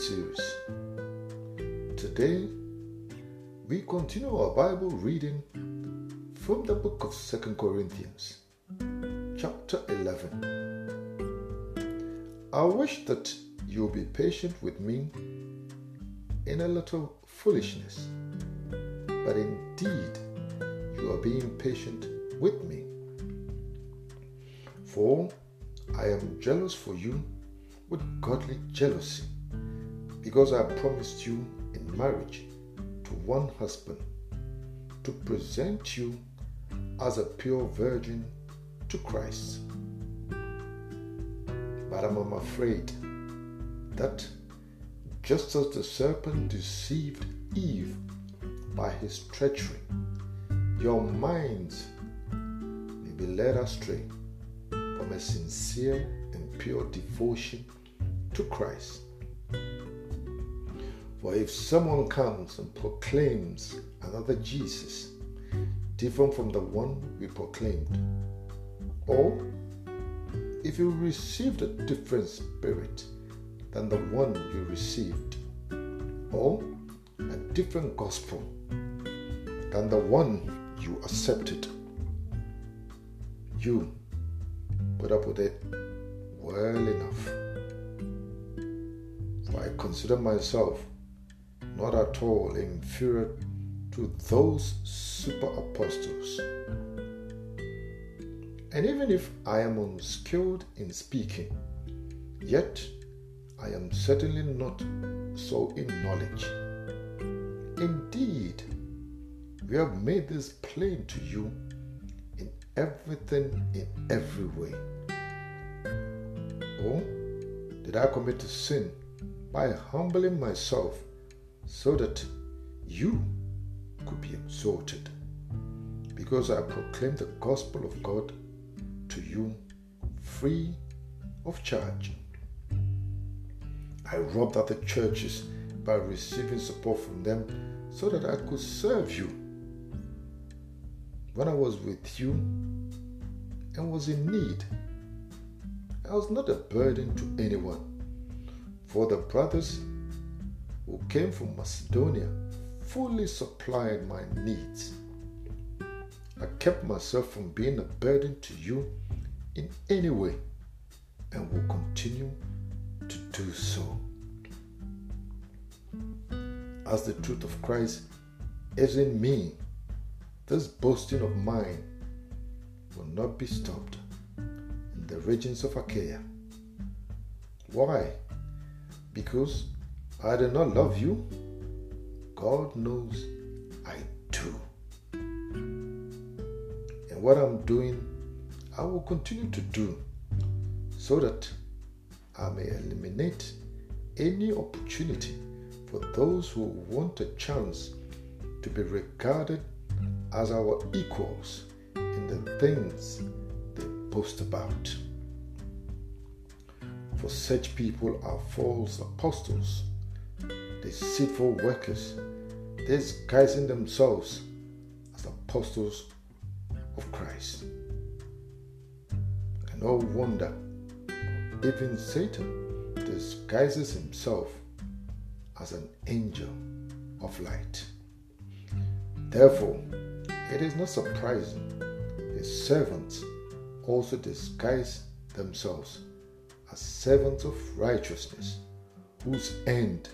series. Today, we continue our Bible reading from the book of Second Corinthians, chapter 11. I wish that you'll be patient with me in a little foolishness, but indeed, you are being patient with me. For I am jealous for you with godly jealousy, because I promised you in marriage to one husband to present you as a pure virgin to Christ. But I'm afraid that just as the serpent deceived Eve by his treachery, your minds may be led astray from a sincere and pure devotion to Christ. For if someone comes and proclaims another Jesus different from the one we proclaimed, or if you received a different spirit than the one you received, or a different gospel than the one you accepted, you put up with it well enough. For I consider myself not at all inferior to those super apostles. And even if I am unskilled in speaking, yet I am certainly not so in knowledge. Indeed, we have made this plain to you in everything, in every way. Or did I commit a sin by humbling myself so that you could be exalted? Because I proclaim the gospel of God to you free of charge. I robbed other churches by receiving support from them so that I could serve you. When I was with you and was in need, I was not a burden to anyone. For the brothers who came from Macedonia fully supplied my needs. I kept myself from being a burden to you in any way and will continue to do so. As the truth of Christ is in me, this boasting of mine will not be stopped in the regions of Achaia. Why? Because I do not love you? God knows I do. And what I'm doing, I will continue to do so that I may eliminate any opportunity for those who want a chance to be regarded as our equals in the things they boast about. For such people are false apostles, deceitful workers, disguising themselves as apostles of Christ. And no wonder, even Satan disguises himself as an angel of light. Therefore, it is not surprising his servants also disguise themselves as servants of righteousness, whose end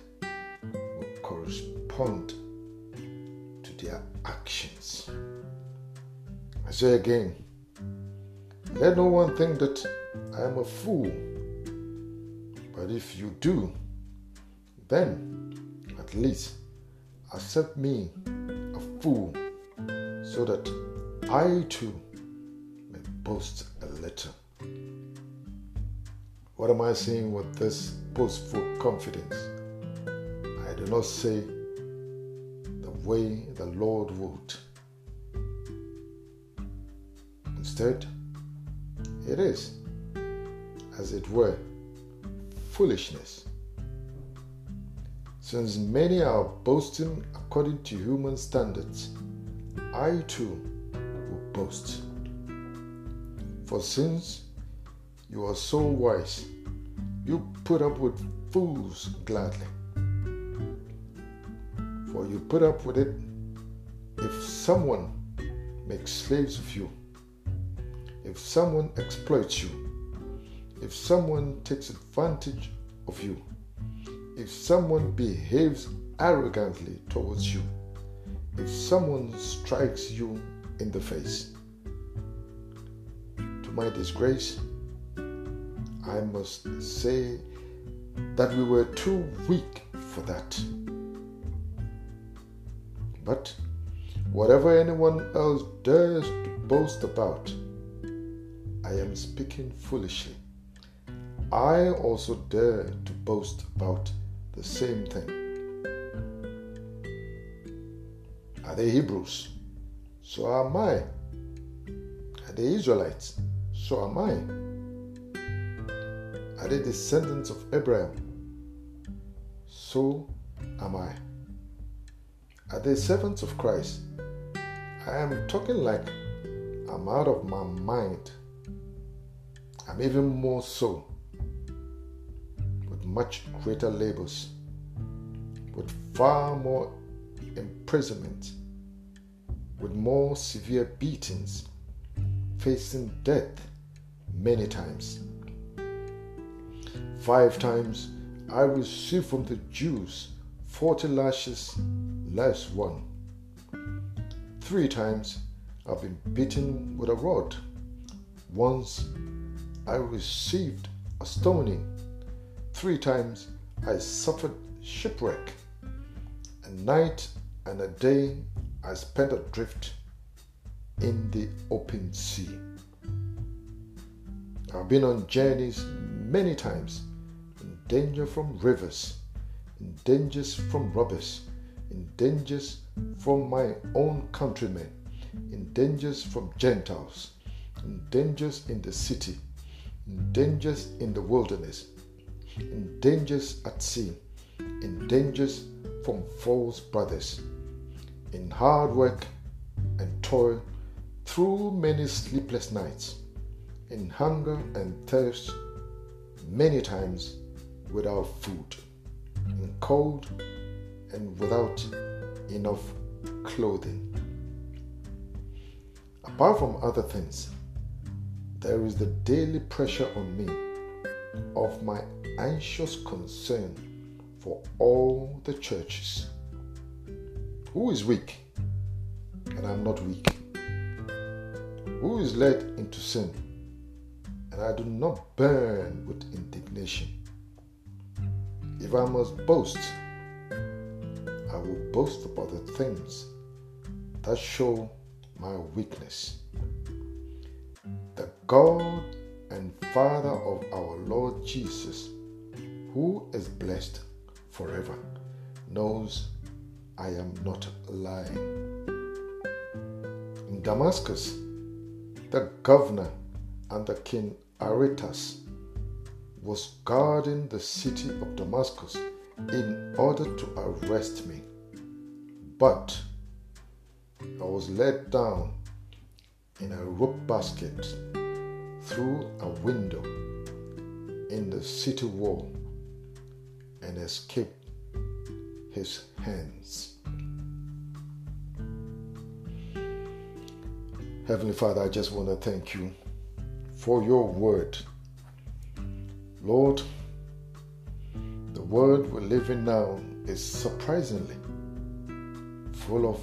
correspond to their actions. I say again, let no one think that I am a fool, but if you do, then at least accept me a fool so that I too may boast a little. What am I saying with this boastful confidence? Do not say the way the Lord would. Instead, it is, as it were, foolishness. Since many are boasting according to human standards, I too will boast. For since you are so wise, you put up with fools gladly. For you put up with it if someone makes slaves of you, if someone exploits you, if someone takes advantage of you, if someone behaves arrogantly towards you, if someone strikes you in the face. To my disgrace, I must say that we were too weak for that. But whatever anyone else dares to boast about, I am speaking foolishly. I also dare to boast about the same thing. Are they Hebrews? So am I. Are they Israelites? So am I. Are they descendants of Abraham? So am I. Are they servants of Christ? I am talking like I'm out of my mind. I'm even more so with much greater labors, with far more imprisonment, with more severe beatings, facing death many times. Five times I received from the Jews forty lashes less one. Three times I've been beaten with a rod. Once I received a stoning. Three times I suffered shipwreck. A night and a day I spent adrift in the open sea. I've been on journeys many times, in danger from rivers, in dangers from robbers, in dangers from my own countrymen, in dangers from Gentiles, in dangers in the city, in dangers in the wilderness, in dangers at sea, in dangers from false brothers, in hard work and toil through many sleepless nights, in hunger and thirst, many times without food, in cold and without enough clothing. Apart from other things, there is the daily pressure on me of my anxious concern for all the churches. Who is weak? And I'm not weak. Who is led into sin? And I do not burn with indignation. If I must boast, I will boast about the things that show my weakness. The God and Father of our Lord Jesus, who is blessed forever, knows I am not lying. In Damascus, the governor under King Aretas was guarding the city of Damascus in order to arrest me. But I was let down in a rope basket through a window in the city wall and escaped his hands. Heavenly Father, I just want to thank you for your word. Lord, world we're living now is surprisingly full of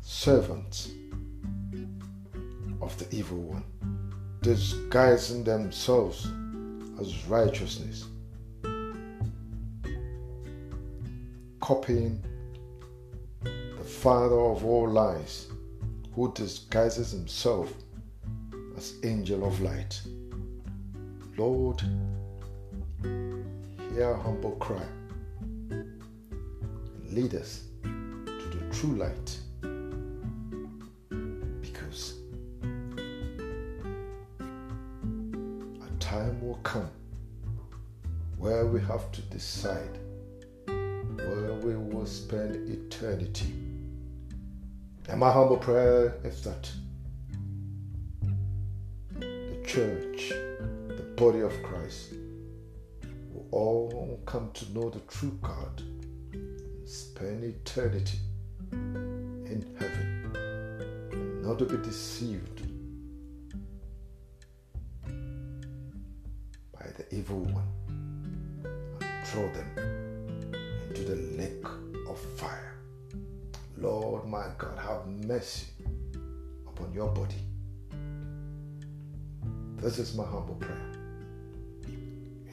servants of the evil one, disguising themselves as righteousness, copying the father of all lies, who disguises himself as angel of light. Lord, hear our humble cry. Lead us to the true light. Because a time will come where we have to decide where we will spend eternity. And my humble prayer is that the church, the body of Christ, all come to know the true God, spend eternity in heaven and not to be deceived by the evil one and throw them into the lake of fire. Lord my God, have mercy upon your body. This is my humble prayer.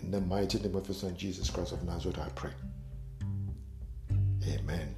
In the mighty name of your Son, Jesus Christ of Nazareth, I pray. Amen.